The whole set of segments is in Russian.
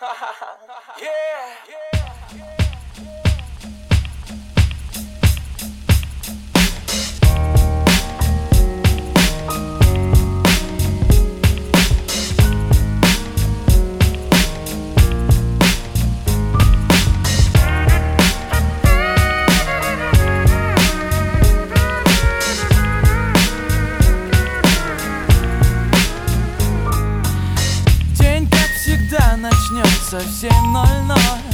yeah. yeah. yeah. Начнется в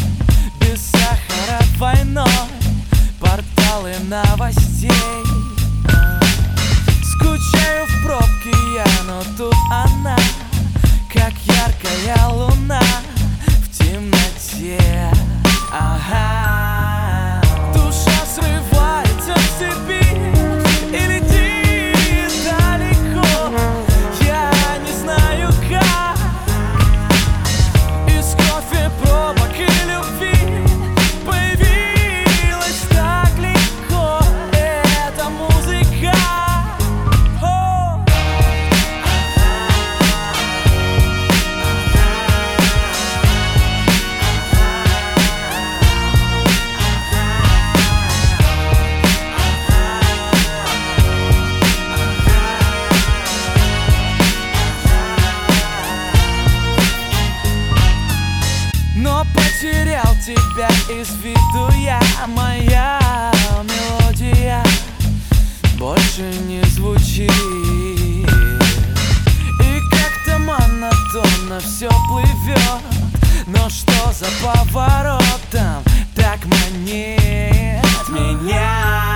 потерял тебя из виду я Моя мелодия больше не звучит. И как-то монотонно все плывет Но что за поворотом? Так манит меня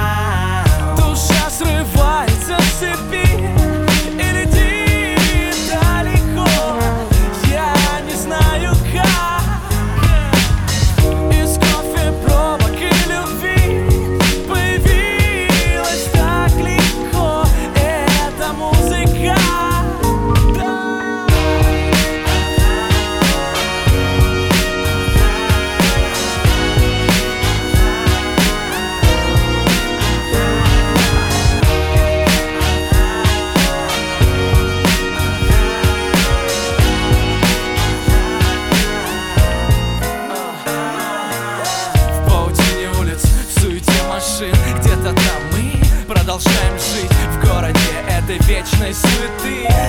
продолжаем жить в городе этой вечной суеты.